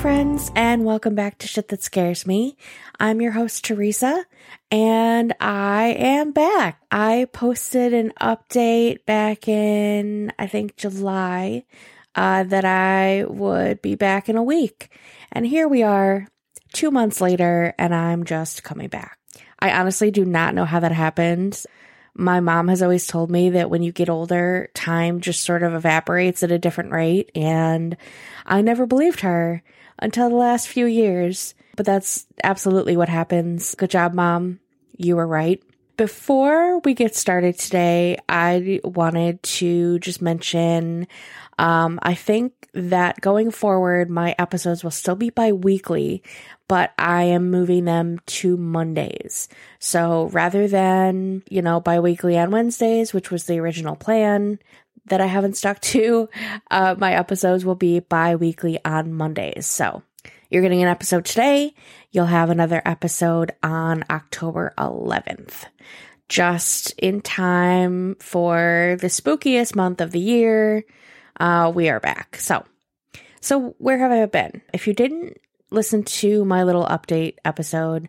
friends, and welcome back to Shit That Scares Me. I'm your host, Teresa, and I am back. I posted an update back in, I think, July, uh, that I would be back in a week. And here we are, two months later, and I'm just coming back. I honestly do not know how that happened. My mom has always told me that when you get older, time just sort of evaporates at a different rate. And I never believed her until the last few years. But that's absolutely what happens. Good job, mom. You were right. Before we get started today, I wanted to just mention um, I think that going forward, my episodes will still be bi weekly, but I am moving them to Mondays. So rather than, you know, bi weekly on Wednesdays, which was the original plan that I haven't stuck to, uh, my episodes will be bi weekly on Mondays. So you're getting an episode today. You'll have another episode on October 11th just in time for the spookiest month of the year uh, we are back. So, so where have I been? If you didn't listen to my little update episode,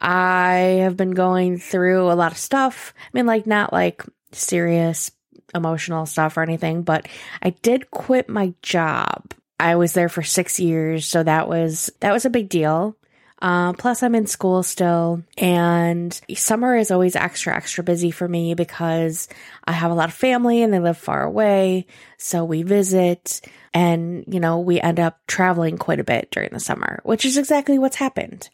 I have been going through a lot of stuff. I mean, like not like serious emotional stuff or anything, but I did quit my job. I was there for six years, so that was that was a big deal. Uh, plus, I'm in school still, and summer is always extra, extra busy for me because I have a lot of family and they live far away. So we visit, and you know, we end up traveling quite a bit during the summer, which is exactly what's happened.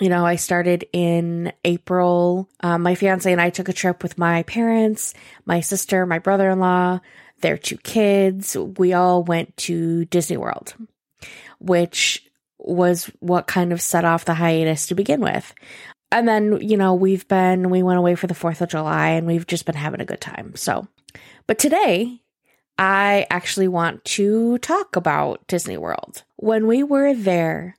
You know, I started in April. Um, my fiance and I took a trip with my parents, my sister, my brother in law, their two kids. We all went to Disney World, which was what kind of set off the hiatus to begin with. And then, you know, we've been, we went away for the 4th of July and we've just been having a good time. So, but today, I actually want to talk about Disney World. When we were there,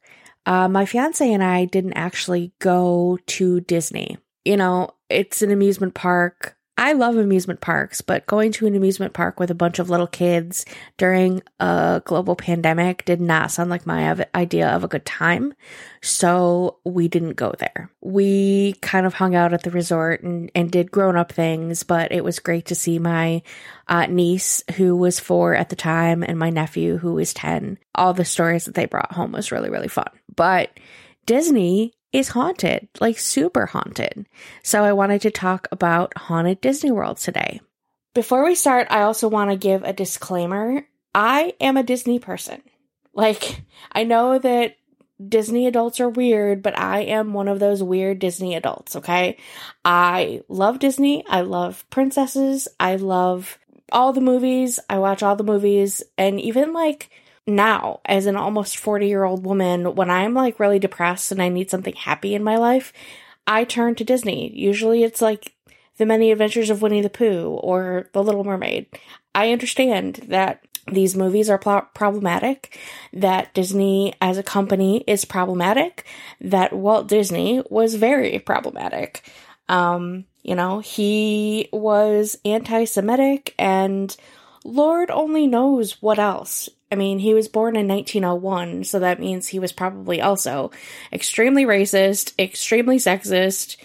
uh, my fiance and I didn't actually go to Disney. You know, it's an amusement park. I love amusement parks, but going to an amusement park with a bunch of little kids during a global pandemic did not sound like my idea of a good time. So we didn't go there. We kind of hung out at the resort and, and did grown up things, but it was great to see my uh, niece, who was four at the time, and my nephew, who was 10. All the stories that they brought home was really, really fun. But Disney is haunted, like super haunted. So I wanted to talk about Haunted Disney World today. Before we start, I also want to give a disclaimer. I am a Disney person. Like, I know that Disney adults are weird, but I am one of those weird Disney adults, okay? I love Disney. I love princesses. I love all the movies. I watch all the movies. And even like now as an almost 40 year old woman when i'm like really depressed and i need something happy in my life i turn to disney usually it's like the many adventures of winnie the pooh or the little mermaid i understand that these movies are pl- problematic that disney as a company is problematic that walt disney was very problematic um you know he was anti-semitic and Lord only knows what else. I mean, he was born in 1901, so that means he was probably also extremely racist, extremely sexist,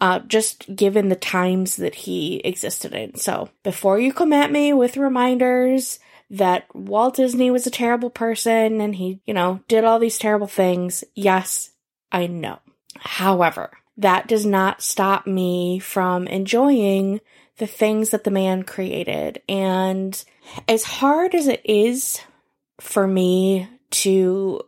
uh, just given the times that he existed in. So, before you come at me with reminders that Walt Disney was a terrible person and he, you know, did all these terrible things, yes, I know. However, that does not stop me from enjoying the things that the man created. And as hard as it is for me to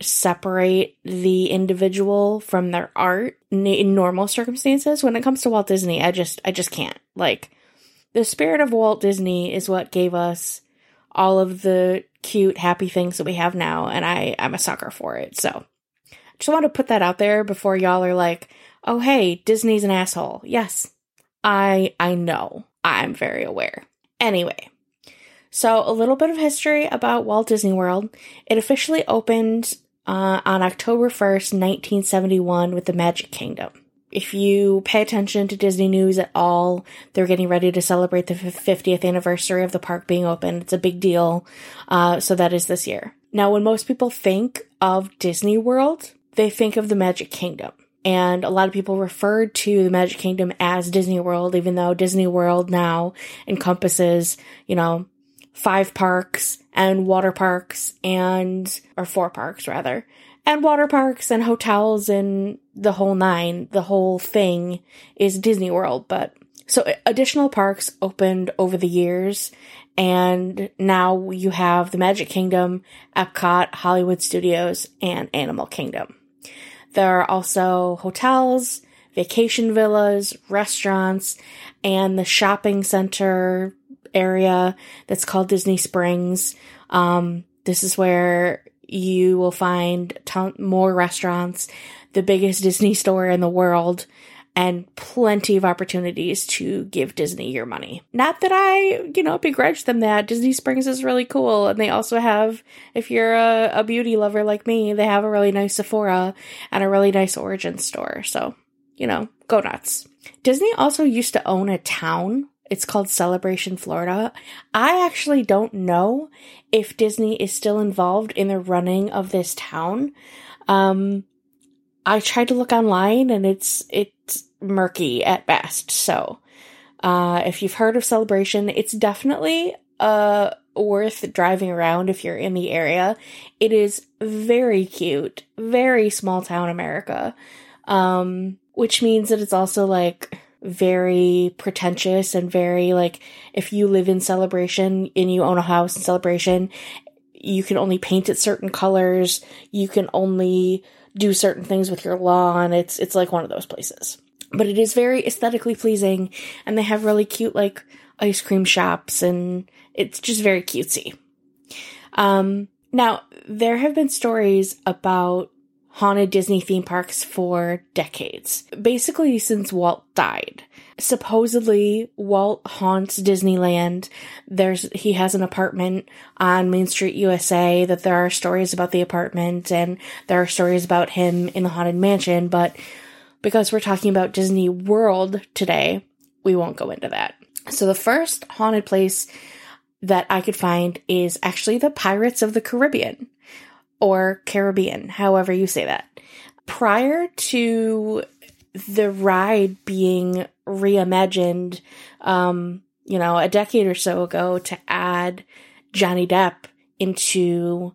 separate the individual from their art in normal circumstances. When it comes to Walt Disney I just I just can't. Like the spirit of Walt Disney is what gave us all of the cute happy things that we have now and I I'm a sucker for it. So just want to put that out there before y'all are like oh hey Disney's an asshole. Yes I I know. I'm very aware. Anyway so, a little bit of history about Walt Disney World. It officially opened uh, on October 1st, 1971, with the Magic Kingdom. If you pay attention to Disney news at all, they're getting ready to celebrate the 50th anniversary of the park being open. It's a big deal. Uh, so, that is this year. Now, when most people think of Disney World, they think of the Magic Kingdom. And a lot of people refer to the Magic Kingdom as Disney World, even though Disney World now encompasses, you know, five parks and water parks and, or four parks rather, and water parks and hotels and the whole nine. The whole thing is Disney World. But so additional parks opened over the years. And now you have the Magic Kingdom, Epcot, Hollywood Studios, and Animal Kingdom. There are also hotels, vacation villas, restaurants, and the shopping center area that's called Disney Springs. Um, this is where you will find ton- more restaurants, the biggest Disney store in the world, and plenty of opportunities to give Disney your money. Not that I, you know, begrudge them that. Disney Springs is really cool. And they also have, if you're a, a beauty lover like me, they have a really nice Sephora and a really nice Origin store. So, you know, go nuts. Disney also used to own a town it's called Celebration Florida. I actually don't know if Disney is still involved in the running of this town. Um, I tried to look online and it's it's murky at best. So, uh, if you've heard of Celebration, it's definitely uh worth driving around if you're in the area. It is very cute, very small town America. Um, which means that it's also like very pretentious and very like if you live in celebration and you own a house in celebration you can only paint it certain colors. You can only do certain things with your lawn. It's it's like one of those places. But it is very aesthetically pleasing and they have really cute like ice cream shops and it's just very cutesy. Um now there have been stories about haunted Disney theme parks for decades, basically since Walt died. Supposedly, Walt haunts Disneyland. There's, he has an apartment on Main Street, USA, that there are stories about the apartment and there are stories about him in the Haunted Mansion, but because we're talking about Disney World today, we won't go into that. So the first haunted place that I could find is actually the Pirates of the Caribbean or Caribbean, however you say that. Prior to the ride being reimagined, um, you know, a decade or so ago to add Johnny Depp into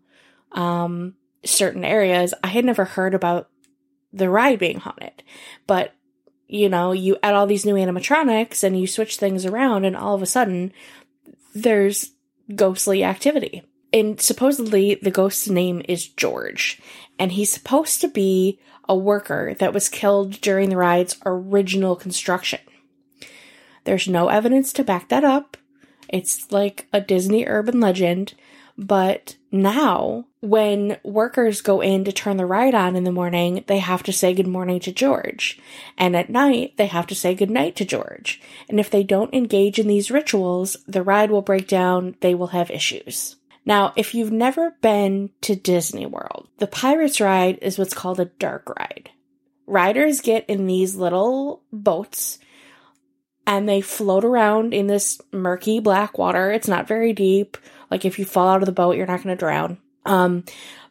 um, certain areas, I had never heard about the ride being haunted. But, you know, you add all these new animatronics and you switch things around, and all of a sudden, there's ghostly activity and supposedly the ghost's name is George, and he's supposed to be a worker that was killed during the ride's original construction. There's no evidence to back that up. It's like a Disney urban legend, but now when workers go in to turn the ride on in the morning, they have to say good morning to George. And at night, they have to say good night to George. And if they don't engage in these rituals, the ride will break down, they will have issues. Now, if you've never been to Disney World, the Pirates ride is what's called a dark ride. Riders get in these little boats and they float around in this murky black water. It's not very deep. Like if you fall out of the boat, you're not going to drown. Um,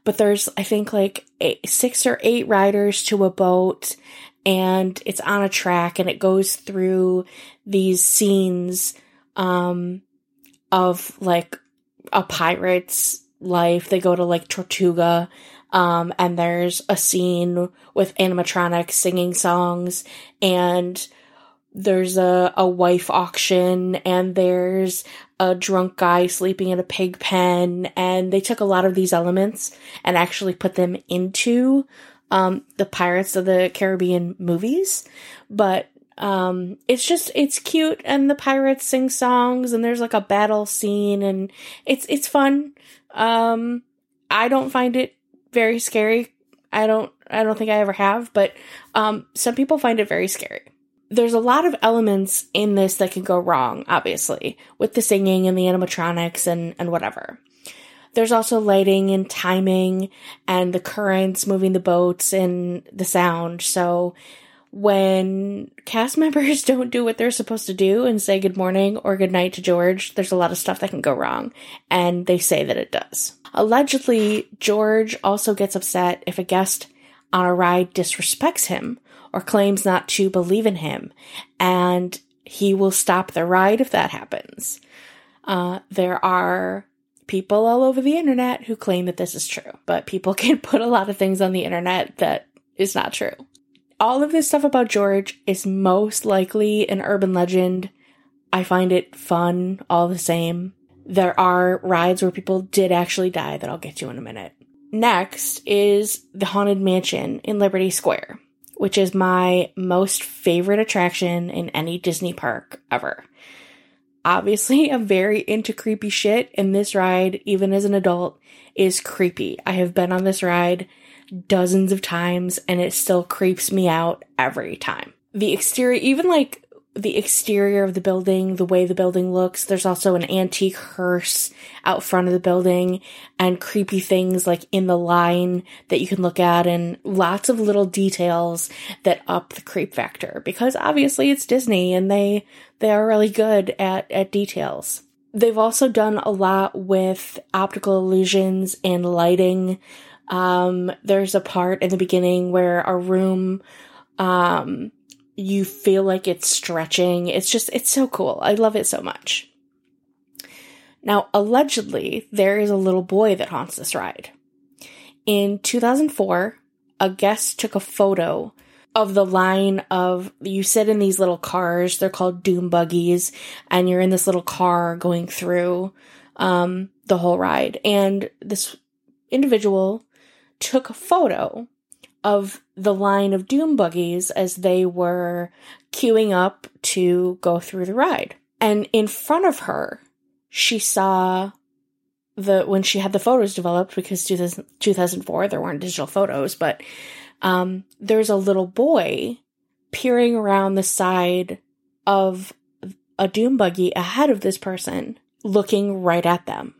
but there's, I think, like eight, six or eight riders to a boat, and it's on a track, and it goes through these scenes um, of like a pirate's life. They go to like Tortuga, um, and there's a scene with animatronics singing songs, and there's a, a wife auction, and there's a drunk guy sleeping in a pig pen, and they took a lot of these elements and actually put them into um, the Pirates of the Caribbean movies. But um, it's just it's cute, and the pirates sing songs, and there's like a battle scene, and it's it's fun. Um, I don't find it very scary. I don't I don't think I ever have, but um, some people find it very scary. There's a lot of elements in this that can go wrong, obviously, with the singing and the animatronics and and whatever. There's also lighting and timing and the currents moving the boats and the sound. So when cast members don't do what they're supposed to do and say good morning or good night to George, there's a lot of stuff that can go wrong. And they say that it does. Allegedly, George also gets upset if a guest on a ride disrespects him or claims not to believe in him. And he will stop the ride if that happens. Uh, there are people all over the internet who claim that this is true, but people can put a lot of things on the internet that is not true. All of this stuff about George is most likely an urban legend. I find it fun all the same. There are rides where people did actually die that I'll get to in a minute. Next is the Haunted Mansion in Liberty Square, which is my most favorite attraction in any Disney park ever obviously I'm very into creepy shit, and this ride, even as an adult, is creepy. I have been on this ride dozens of times, and it still creeps me out every time. The exterior, even like the exterior of the building, the way the building looks. There's also an antique hearse out front of the building and creepy things like in the line that you can look at and lots of little details that up the creep factor because obviously it's Disney and they they are really good at at details. They've also done a lot with optical illusions and lighting. Um, there's a part in the beginning where a room um, you feel like it's stretching. It's just, it's so cool. I love it so much. Now, allegedly, there is a little boy that haunts this ride. In 2004, a guest took a photo of the line of you sit in these little cars, they're called doom buggies, and you're in this little car going through um, the whole ride. And this individual took a photo of the line of doom buggies as they were queuing up to go through the ride. And in front of her, she saw the when she had the photos developed because 2004 there weren't digital photos, but um, there's a little boy peering around the side of a doom buggy ahead of this person, looking right at them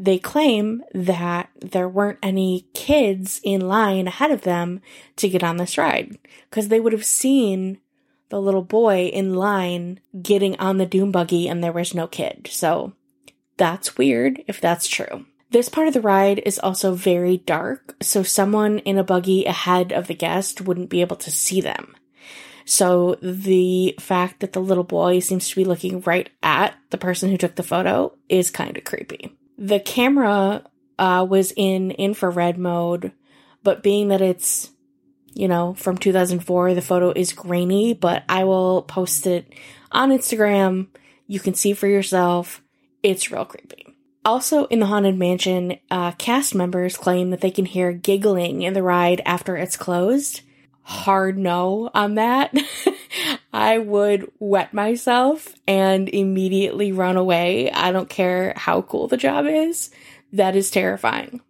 they claim that there weren't any kids in line ahead of them to get on this ride because they would have seen the little boy in line getting on the doom buggy and there was no kid. So that's weird if that's true. This part of the ride is also very dark, so someone in a buggy ahead of the guest wouldn't be able to see them. So the fact that the little boy seems to be looking right at the person who took the photo is kind of creepy. The camera uh, was in infrared mode, but being that it's, you know, from 2004, the photo is grainy, but I will post it on Instagram. You can see for yourself. It's real creepy. Also, in the Haunted Mansion, uh, cast members claim that they can hear giggling in the ride after it's closed. Hard no on that. I would wet myself and immediately run away. I don't care how cool the job is. That is terrifying.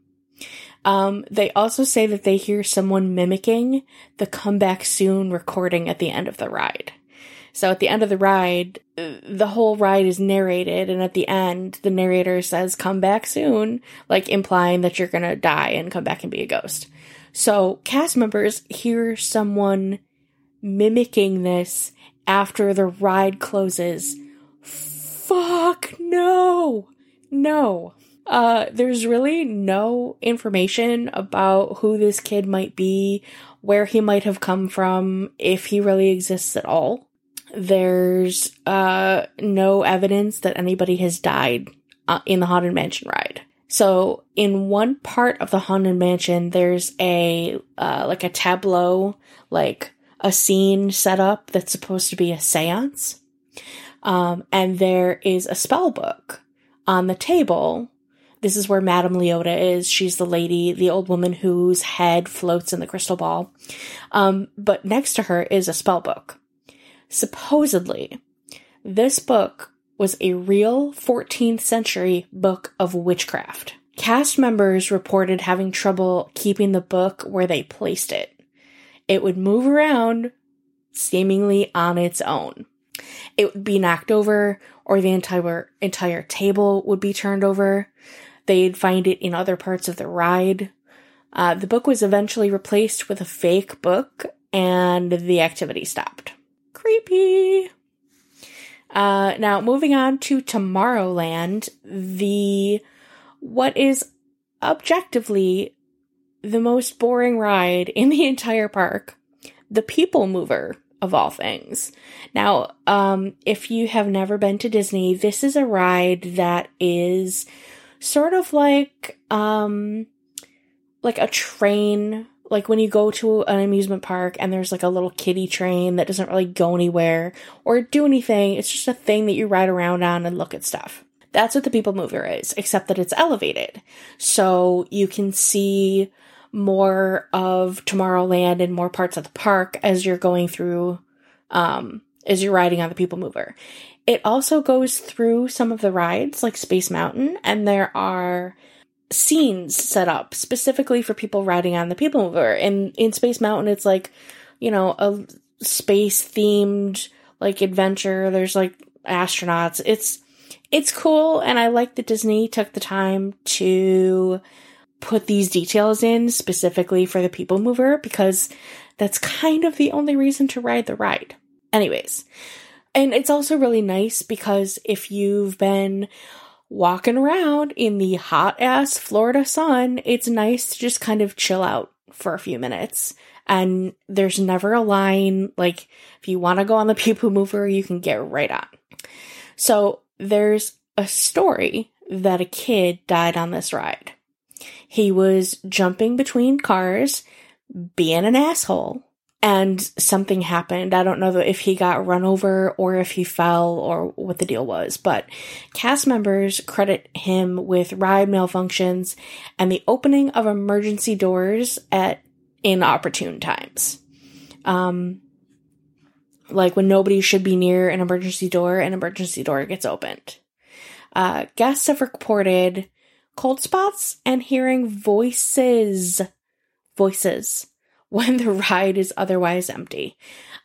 Um, they also say that they hear someone mimicking the come back soon recording at the end of the ride. So at the end of the ride, the whole ride is narrated, and at the end, the narrator says, come back soon, like implying that you're gonna die and come back and be a ghost. So cast members hear someone mimicking this after the ride closes. Fuck no. No. Uh, there's really no information about who this kid might be, where he might have come from, if he really exists at all. There's uh, no evidence that anybody has died uh, in the Haunted Mansion ride. So in one part of the Haunted Mansion, there's a uh, like a tableau, like a scene set up that's supposed to be a seance. Um, and there is a spell book on the table. This is where Madame Leota is. She's the lady, the old woman whose head floats in the crystal ball. Um, but next to her is a spell book. Supposedly, this book was a real 14th century book of witchcraft. Cast members reported having trouble keeping the book where they placed it it would move around seemingly on its own. It would be knocked over or the entire entire table would be turned over. They'd find it in other parts of the ride. Uh, the book was eventually replaced with a fake book and the activity stopped. Creepy. Uh, now, moving on to Tomorrowland, the what is objectively the most boring ride in the entire park, the People Mover of all things. Now, um, if you have never been to Disney, this is a ride that is sort of like um, like a train like when you go to an amusement park and there's like a little kiddie train that doesn't really go anywhere or do anything, it's just a thing that you ride around on and look at stuff. That's what the People Mover is, except that it's elevated. So you can see more of Tomorrowland and more parts of the park as you're going through, um, as you're riding on the People Mover. It also goes through some of the rides, like Space Mountain, and there are scenes set up specifically for people riding on the People Mover. And in Space Mountain, it's like, you know, a space themed like adventure. There's like astronauts. It's it's cool, and I like that Disney took the time to put these details in specifically for the People Mover because that's kind of the only reason to ride the ride. Anyways, and it's also really nice because if you've been walking around in the hot ass Florida sun, it's nice to just kind of chill out for a few minutes. And there's never a line. Like, if you want to go on the People Mover, you can get right on. So, there's a story that a kid died on this ride. He was jumping between cars, being an asshole, and something happened. I don't know if he got run over or if he fell or what the deal was, but cast members credit him with ride malfunctions and the opening of emergency doors at inopportune times. Um, like when nobody should be near an emergency door, an emergency door gets opened. Uh, guests have reported cold spots and hearing voices. Voices when the ride is otherwise empty.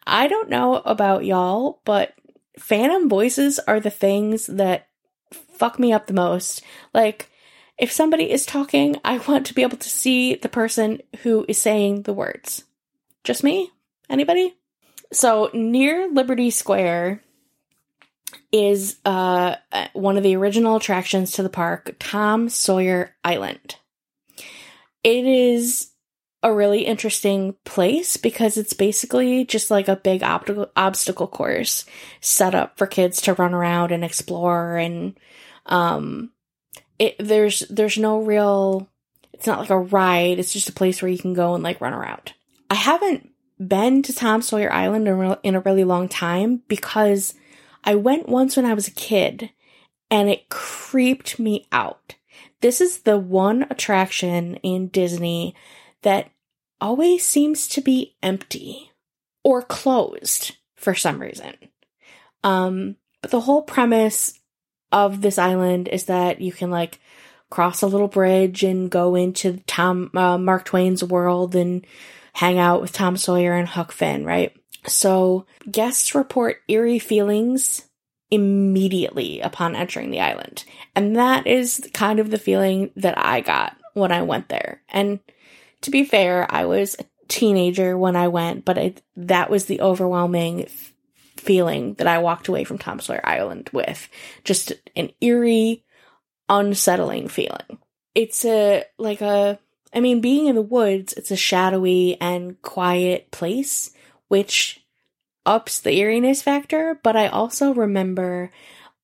I don't know about y'all, but phantom voices are the things that fuck me up the most. Like, if somebody is talking, I want to be able to see the person who is saying the words. Just me? Anybody? So, near Liberty Square is uh, one of the original attractions to the park, Tom Sawyer Island. It is a really interesting place because it's basically just like a big ob- obstacle course set up for kids to run around and explore and um it there's there's no real it's not like a ride it's just a place where you can go and like run around. I haven't been to tom sawyer island in, re- in a really long time because i went once when i was a kid and it creeped me out. This is the one attraction in disney that always seems to be empty or closed for some reason. Um, but the whole premise of this island is that you can like cross a little bridge and go into Tom uh, Mark Twain's world and hang out with Tom Sawyer and Huck Finn, right? So guests report eerie feelings immediately upon entering the island. And that is kind of the feeling that I got when I went there. And to be fair, I was a teenager when I went, but it, that was the overwhelming f- feeling that I walked away from Tom Sawyer Island with. Just an eerie, unsettling feeling. It's a, like a, I mean, being in the woods, it's a shadowy and quiet place, which ups the eeriness factor, but I also remember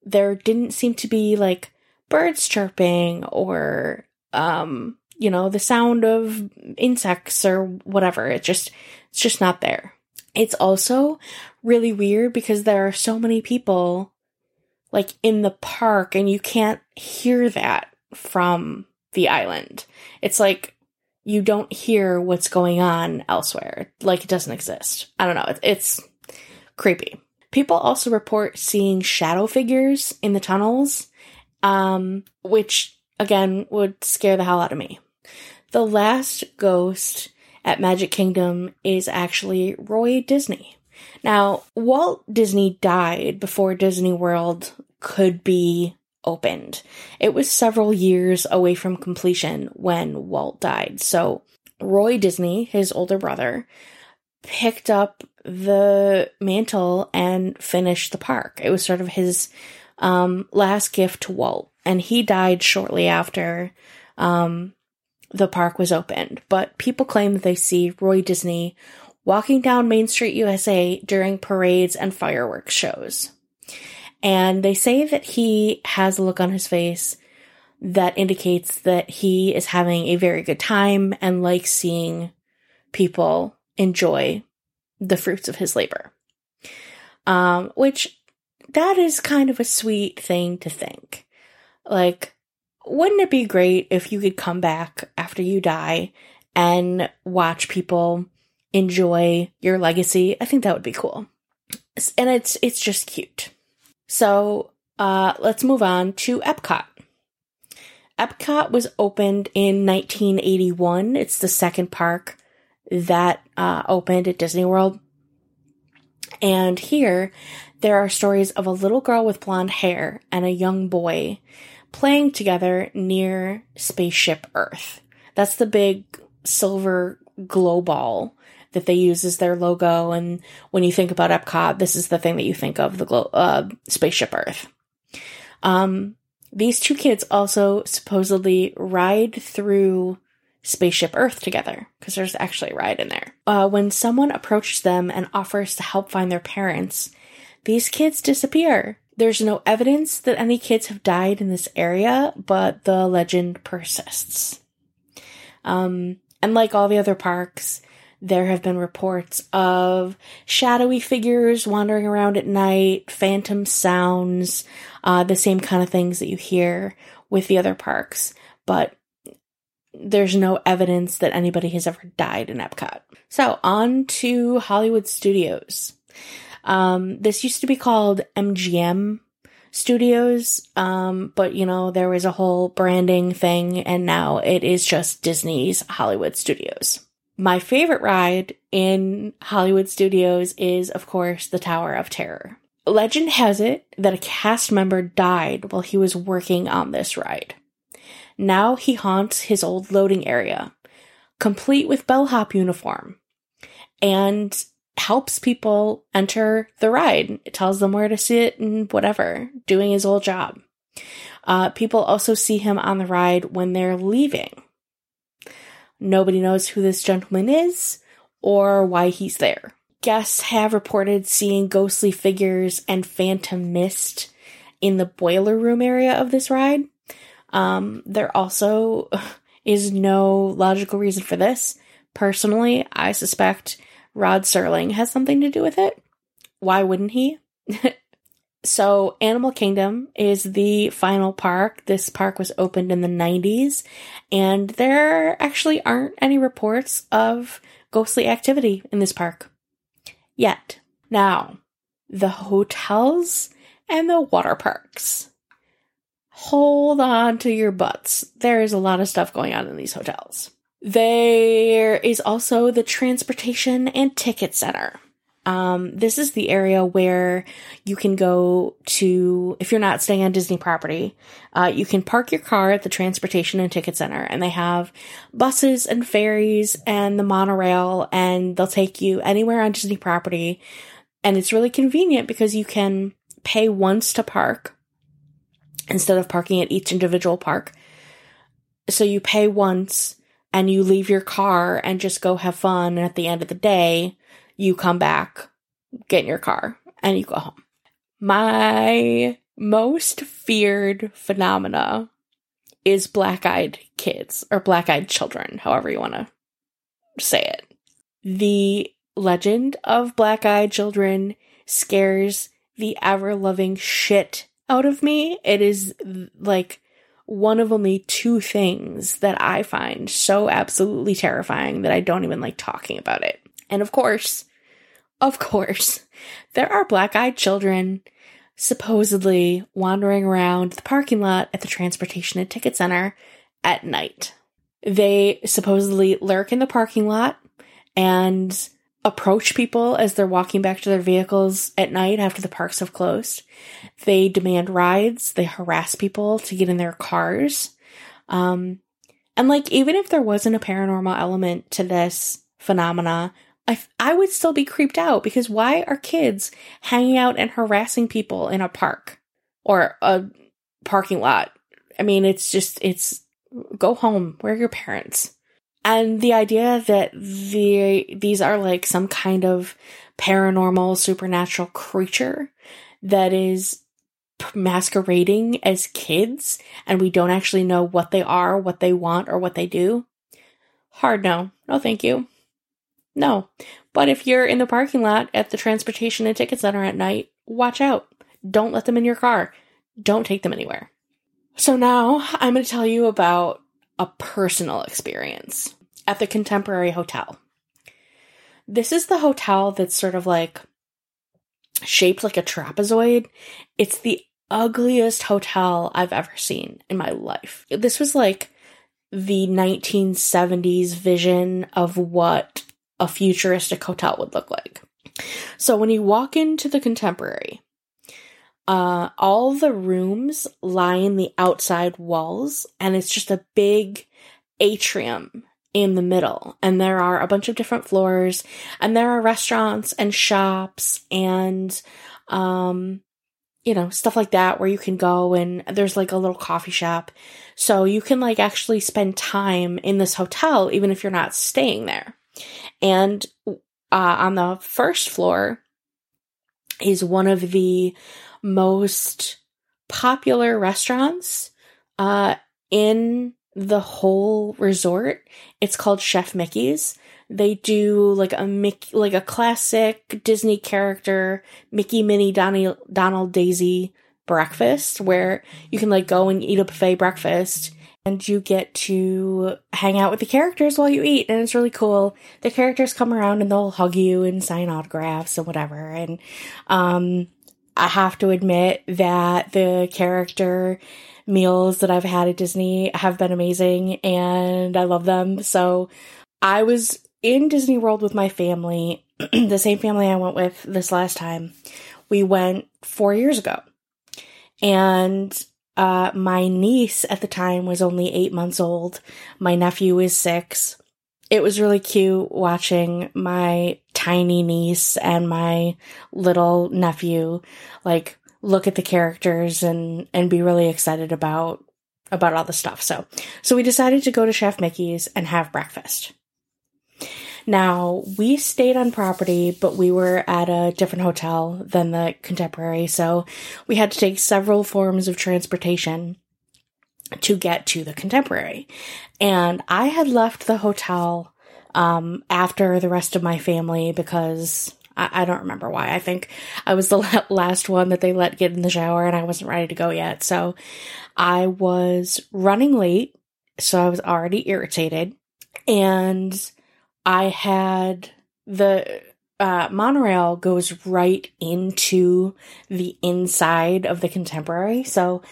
there didn't seem to be like birds chirping or um you know, the sound of insects or whatever. It just, it's just not there. It's also really weird because there are so many people like in the park and you can't hear that from the island. It's like you don't hear what's going on elsewhere. Like it doesn't exist. I don't know. It's creepy. People also report seeing shadow figures in the tunnels, um, which again would scare the hell out of me. The last ghost at Magic Kingdom is actually Roy Disney. Now, Walt Disney died before Disney World could be opened. It was several years away from completion when Walt died. So, Roy Disney, his older brother, picked up the mantle and finished the park. It was sort of his um, last gift to Walt, and he died shortly after um, the park was opened. But people claim that they see Roy Disney walking down Main Street, USA during parades and fireworks shows. And they say that he has a look on his face that indicates that he is having a very good time and likes seeing people enjoy the fruits of his labor. Um, which that is kind of a sweet thing to think. Like, wouldn't it be great if you could come back after you die and watch people enjoy your legacy? I think that would be cool. And it's it's just cute. So, uh, let's move on to Epcot. Epcot was opened in 1981. It's the second park that uh, opened at Disney World. And here, there are stories of a little girl with blonde hair and a young boy playing together near Spaceship Earth. That's the big silver glow ball that they use as their logo. And when you think about Epcot, this is the thing that you think of the glow, uh, Spaceship Earth. Um, these two kids also supposedly ride through Spaceship Earth together, because there's actually a ride in there. Uh, when someone approaches them and offers to help find their parents, these kids disappear. There's no evidence that any kids have died in this area, but the legend persists. Um, and like all the other parks, there have been reports of shadowy figures wandering around at night, phantom sounds, uh, the same kind of things that you hear with the other parks. But there's no evidence that anybody has ever died in Epcot. So on to Hollywood Studios. Um, this used to be called MGM Studios, um, but you know, there was a whole branding thing and now it is just Disney's Hollywood Studios. My favorite ride in Hollywood Studios is, of course, the Tower of Terror. Legend has it that a cast member died while he was working on this ride. Now he haunts his old loading area, complete with bellhop uniform, and helps people enter the ride. It tells them where to sit and whatever, doing his old job. Uh, people also see him on the ride when they're leaving. Nobody knows who this gentleman is or why he's there. Guests have reported seeing ghostly figures and phantom mist in the boiler room area of this ride. Um, there also is no logical reason for this. Personally, I suspect Rod Serling has something to do with it. Why wouldn't he? so, Animal Kingdom is the final park. This park was opened in the 90s, and there actually aren't any reports of ghostly activity in this park yet. Now, the hotels and the water parks hold on to your butts. There is a lot of stuff going on in these hotels. There is also the Transportation and Ticket Center. Um, this is the area where you can go to, if you're not staying on Disney property, uh, you can park your car at the Transportation and Ticket Center, and they have buses and ferries and the monorail, and they'll take you anywhere on Disney property. And it's really convenient because you can pay once to park instead of parking at each individual park. So you pay once and you leave your car and just go have fun. And at the end of the day, you come back, get in your car, and you go home. My most feared phenomena is black eyed kids or black eyed children, however you want to say it. The legend of black eyed children scares the ever loving shit out of me. It is like one of only two things that I find so absolutely terrifying that I don't even like talking about it. And of course, of course, there are black eyed children supposedly wandering around the parking lot at the Transportation and Ticket Center at night. They supposedly lurk in the parking lot and approach people as they're walking back to their vehicles at night after the parks have closed. They demand rides. They harass people to get in their cars. Um, and like, even if there wasn't a paranormal element to this phenomena, I, I would still be creeped out because why are kids hanging out and harassing people in a park or a parking lot? I mean, it's just, it's go home. Where are your parents? And the idea that the, these are like some kind of paranormal supernatural creature that is masquerading as kids and we don't actually know what they are, what they want, or what they do. Hard no. No, thank you. No. But if you're in the parking lot at the transportation and ticket center at night, watch out. Don't let them in your car. Don't take them anywhere. So now I'm going to tell you about a personal experience at the Contemporary Hotel. This is the hotel that's sort of like shaped like a trapezoid. It's the ugliest hotel I've ever seen in my life. This was like the 1970s vision of what a futuristic hotel would look like. So when you walk into the contemporary, uh, all the rooms lie in the outside walls, and it's just a big atrium in the middle. And there are a bunch of different floors, and there are restaurants and shops and, um, you know, stuff like that where you can go and there's like a little coffee shop. So you can like actually spend time in this hotel even if you're not staying there. And uh, on the first floor is one of the most popular restaurants uh, in the whole resort. It's called Chef Mickey's. They do like a Mickey, like a classic Disney character, Mickey, Minnie, Donnie, Donald, Daisy breakfast where you can like go and eat a buffet breakfast and you get to hang out with the characters while you eat and it's really cool the characters come around and they'll hug you and sign autographs and whatever and um i have to admit that the character meals that i've had at disney have been amazing and i love them so i was in disney world with my family the same family i went with this last time we went four years ago and uh, my niece at the time was only eight months old. My nephew is six. It was really cute watching my tiny niece and my little nephew like look at the characters and and be really excited about about all the stuff. So so we decided to go to Chef Mickey's and have breakfast. Now, we stayed on property, but we were at a different hotel than the contemporary, so we had to take several forms of transportation to get to the contemporary. And I had left the hotel um, after the rest of my family because I, I, don't remember why. I think I was the last one that they let get in the shower and I wasn't ready to go yet. So I was running late, so I was already irritated. And I had the uh, monorail goes right into the inside of the contemporary. So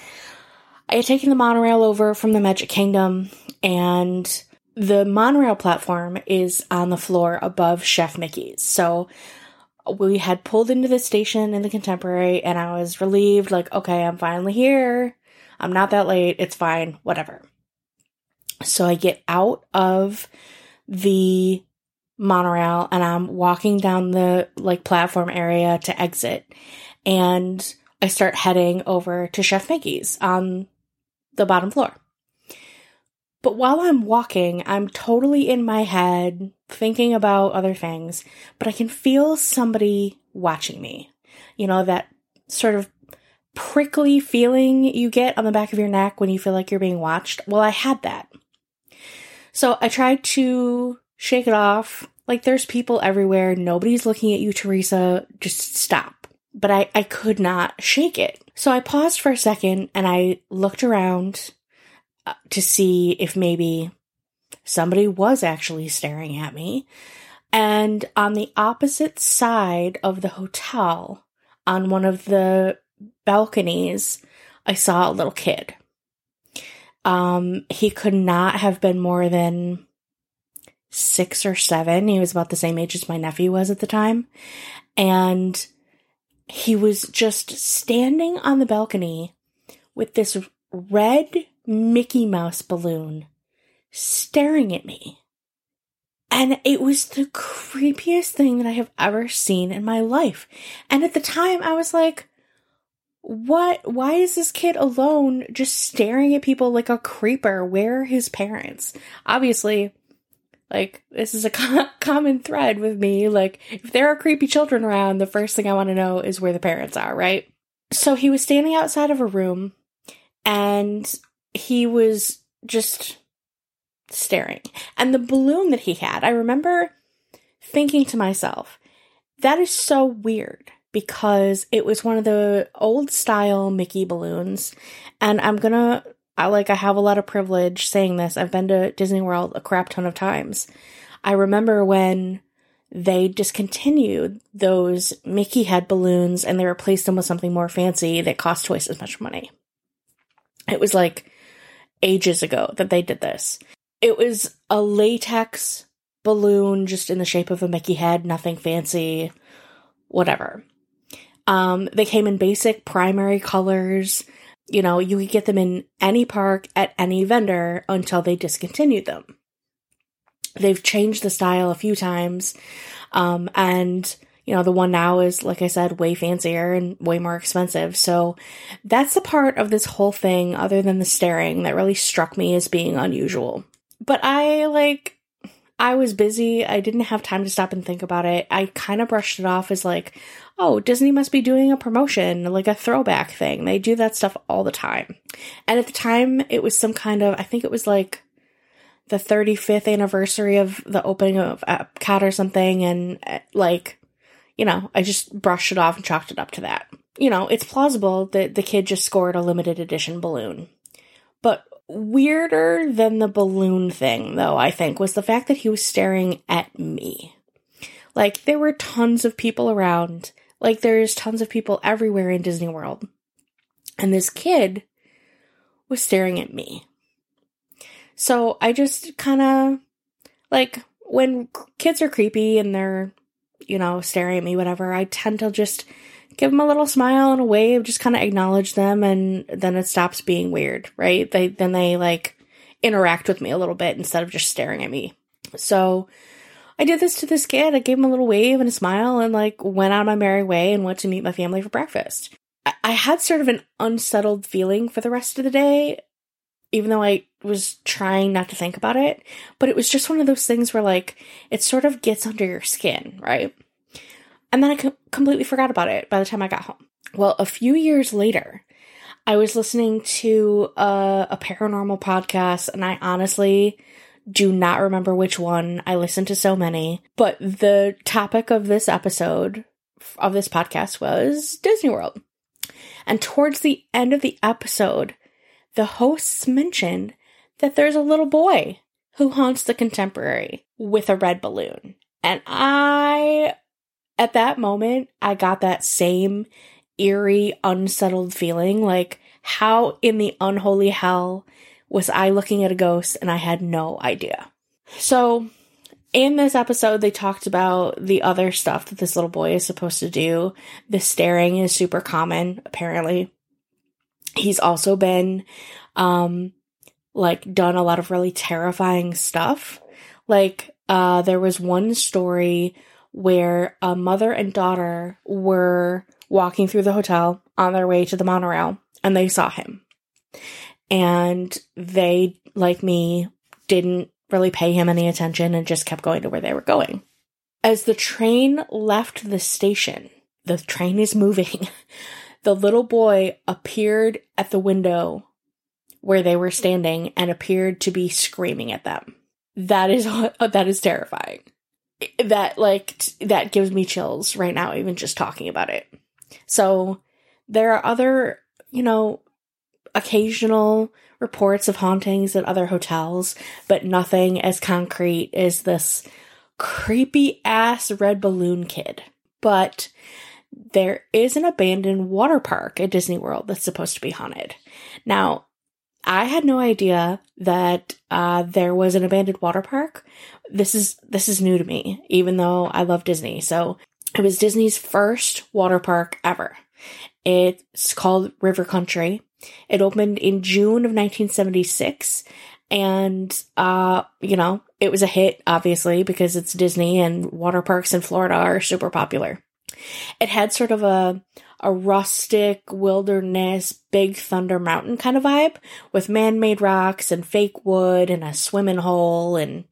I had taken the monorail over from the Magic Kingdom, and the monorail platform is on the floor above Chef Mickey's. So we had pulled into the station in the contemporary, and I was relieved like, okay, I'm finally here. I'm not that late. It's fine. Whatever. So I get out of the monorail and I'm walking down the like platform area to exit and I start heading over to Chef Mickey's on the bottom floor. But while I'm walking, I'm totally in my head thinking about other things, but I can feel somebody watching me. You know, that sort of prickly feeling you get on the back of your neck when you feel like you're being watched. Well, I had that. So I tried to shake it off. Like there's people everywhere. Nobody's looking at you, Teresa. Just stop. But I, I could not shake it. So I paused for a second and I looked around to see if maybe somebody was actually staring at me. And on the opposite side of the hotel, on one of the balconies, I saw a little kid. Um, he could not have been more than six or seven. He was about the same age as my nephew was at the time. And he was just standing on the balcony with this red Mickey Mouse balloon staring at me. And it was the creepiest thing that I have ever seen in my life. And at the time, I was like, what? Why is this kid alone just staring at people like a creeper? Where are his parents? Obviously, like, this is a co- common thread with me. Like, if there are creepy children around, the first thing I want to know is where the parents are, right? So he was standing outside of a room and he was just staring. And the balloon that he had, I remember thinking to myself, that is so weird because it was one of the old style Mickey balloons. And I'm gonna, I like, I have a lot of privilege saying this. I've been to Disney World a crap ton of times. I remember when they discontinued those Mickey head balloons and they replaced them with something more fancy that cost twice as much money. It was like ages ago that they did this. It was a latex balloon just in the shape of a Mickey head, nothing fancy, whatever. Um, they came in basic primary colors. You know, you could get them in any park at any vendor until they discontinued them. They've changed the style a few times. Um, and you know, the one now is, like I said, way fancier and way more expensive. So that's the part of this whole thing, other than the staring, that really struck me as being unusual. But I, like, I was busy. I didn't have time to stop and think about it. I kind of brushed it off as like, oh, Disney must be doing a promotion, like a throwback thing. They do that stuff all the time. And at the time, it was some kind of, I think it was like the 35th anniversary of the opening of Epcot or something. And eh, like, you know, I just brushed it off and chalked it up to that. You know, it's plausible that the kid just scored a limited edition balloon. But weirder than the balloon thing, though, I think, was the fact that he was staring at me. Like, there were tons of people around. Like, there's tons of people everywhere in Disney World. And this kid was staring at me. So I just kind of, like, when kids are creepy and they're you know, staring at me, whatever, I tend to just give them a little smile and a wave, just kind of acknowledge them, and then it stops being weird, right? They then they like interact with me a little bit instead of just staring at me. So I did this to this kid. I gave him a little wave and a smile, and like went on my merry way and went to meet my family for breakfast. I had sort of an unsettled feeling for the rest of the day even though I was trying not to think about it, but it was just one of those things where like it sort of gets under your skin, right? And then I co- completely forgot about it by the time I got home. Well, a few years later, I was listening to a, a paranormal podcast, and I honestly do not remember which one. I listened to so many, but the topic of this episode of this podcast was Disney World. And towards the end of the episode, the hosts mentioned that there's a little boy who haunts the contemporary with a red balloon. And I, at that moment, I got that same eerie, unsettled feeling like, how in the unholy hell was I looking at a ghost and I had no idea? So, in this episode, they talked about the other stuff that this little boy is supposed to do. The staring is super common, apparently. He's also been, um, like done a lot of really terrifying stuff. Like, uh, there was one story where a mother and daughter were walking through the hotel on their way to the monorail and they saw him. And they, like me, didn't really pay him any attention and just kept going to where they were going. As the train left the station, the train is moving. the little boy appeared at the window where they were standing and appeared to be screaming at them. That is that is terrifying. That like that gives me chills right now even just talking about it. So there are other, you know, occasional reports of hauntings at other hotels, but nothing as concrete as this creepy ass red balloon kid. But there is an abandoned water park at Disney World that's supposed to be haunted. Now, I had no idea that uh, there was an abandoned water park. This is this is new to me, even though I love Disney. So it was Disney's first water park ever. It's called River Country. It opened in June of 1976, And, uh, you know, it was a hit, obviously, because it's Disney and water parks in Florida are super popular. It had sort of a, a rustic wilderness, big thunder mountain kind of vibe with man-made rocks and fake wood and a swimming hole and,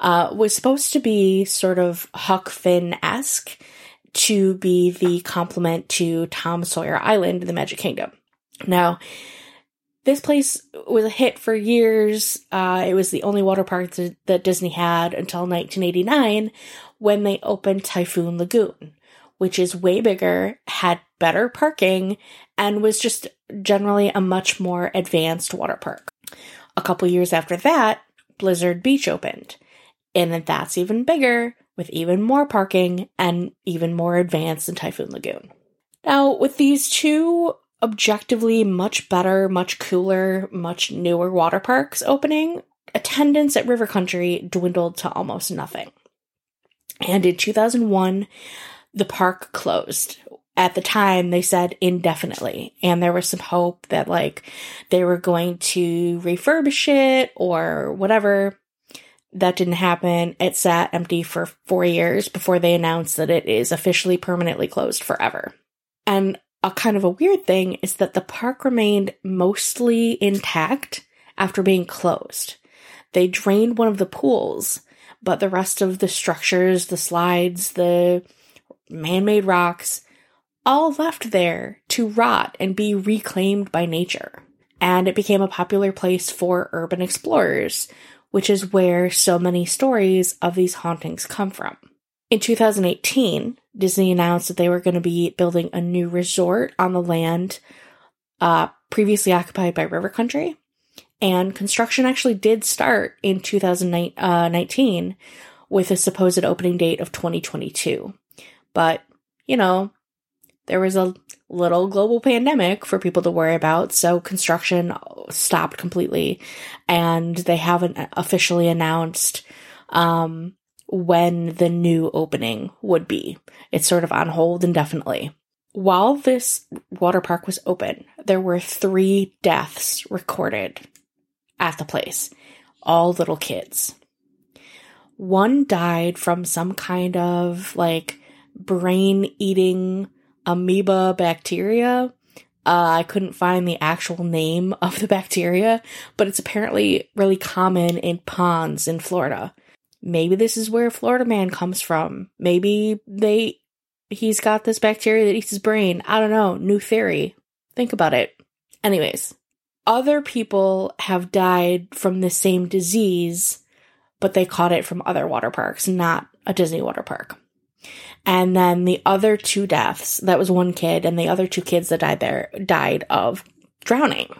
uh, was supposed to be sort of Huck Finn-esque to be the complement to Tom Sawyer Island in the Magic Kingdom. Now, this place was a hit for years. Uh, it was the only water park th- that Disney had until 1989 when they opened Typhoon Lagoon, which is way bigger, had better parking, and was just generally a much more advanced water park. A couple years after that, Blizzard Beach opened, and that's even bigger with even more parking and even more advanced than Typhoon Lagoon. Now, with these two objectively much better, much cooler, much newer water parks opening, attendance at River Country dwindled to almost nothing. And in 2001, the park closed. At the time, they said indefinitely, and there was some hope that like they were going to refurbish it or whatever. That didn't happen. It sat empty for four years before they announced that it is officially permanently closed forever. And a kind of a weird thing is that the park remained mostly intact after being closed. They drained one of the pools, but the rest of the structures, the slides, the man made rocks, all left there to rot and be reclaimed by nature. And it became a popular place for urban explorers, which is where so many stories of these hauntings come from. In 2018, Disney announced that they were going to be building a new resort on the land uh, previously occupied by River Country. And construction actually did start in 2019 uh, with a supposed opening date of 2022. But, you know, there was a little global pandemic for people to worry about, so construction stopped completely, and they haven't officially announced um, when the new opening would be. It's sort of on hold indefinitely. While this water park was open, there were three deaths recorded at the place, all little kids. One died from some kind of like brain eating amoeba bacteria. Uh, I couldn't find the actual name of the bacteria, but it's apparently really common in ponds in Florida. Maybe this is where Florida man comes from. Maybe they he's got this bacteria that eats his brain. I don't know. New theory. Think about it. Anyways, other people have died from the same disease, but they caught it from other water parks, not a Disney water park. And then the other two deaths, that was one kid, and the other two kids that died there died of drowning.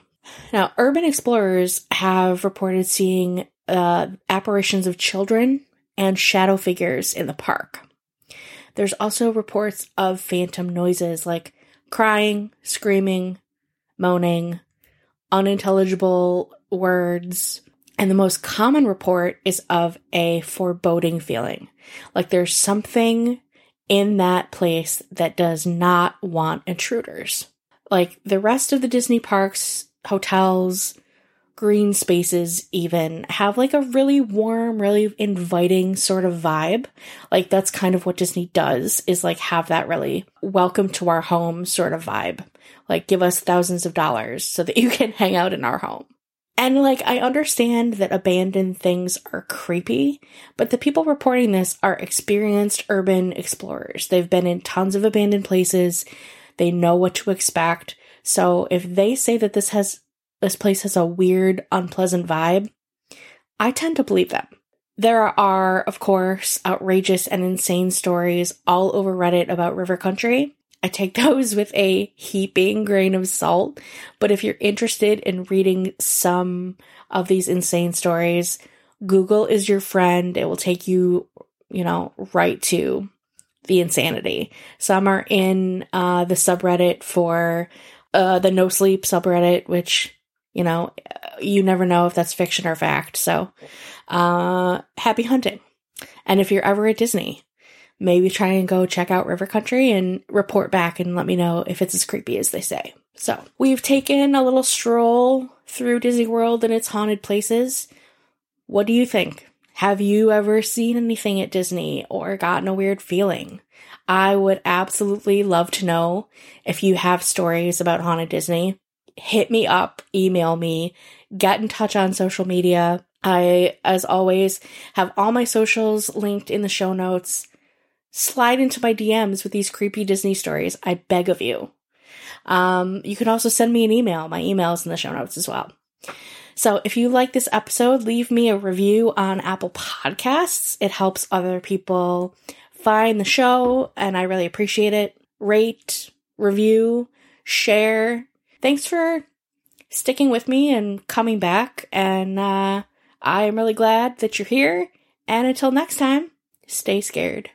Now, urban explorers have reported seeing uh, apparitions of children and shadow figures in the park. There's also reports of phantom noises like crying, screaming, moaning, unintelligible words, and the most common report is of a foreboding feeling. Like there's something in that place that does not want intruders. Like the rest of the Disney parks, hotels, green spaces even have like a really warm, really inviting sort of vibe. Like that's kind of what Disney does is like have that really welcome to our home sort of vibe. Like give us thousands of dollars so that you can hang out in our home. And like I understand that abandoned things are creepy, but the people reporting this are experienced urban explorers. They've been in tons of abandoned places. They know what to expect. So if they say that this has this place has a weird, unpleasant vibe, I tend to believe them. There are, of course, outrageous and insane stories all over Reddit about River Country. I take those with a heaping grain of salt, but if you're interested in reading some of these insane stories, Google is your friend. It will take you, you know, right to the insanity. Some are in uh, the subreddit for uh, the No Sleep subreddit, which you know, you never know if that's fiction or fact. So, uh, happy hunting. And if you're ever at Disney, maybe try and go check out River Country and report back and let me know if it's as creepy as they say. So, we've taken a little stroll through Disney World and its haunted places. What do you think? Have you ever seen anything at Disney or gotten a weird feeling? I would absolutely love to know if you have stories about Haunted Disney. Hit me up, email me, get in touch on social media. I, as always, have all my socials linked in the show notes. Slide into my DMs with these creepy Disney stories. I beg of you. Um, you can also send me an email. My email is in the show notes as well. So if you like this episode, leave me a review on Apple Podcasts. It helps other people find the show, and I really appreciate it. Rate, review, share. Thanks for sticking with me and coming back. And uh, I am really glad that you're here. And until next time, stay scared.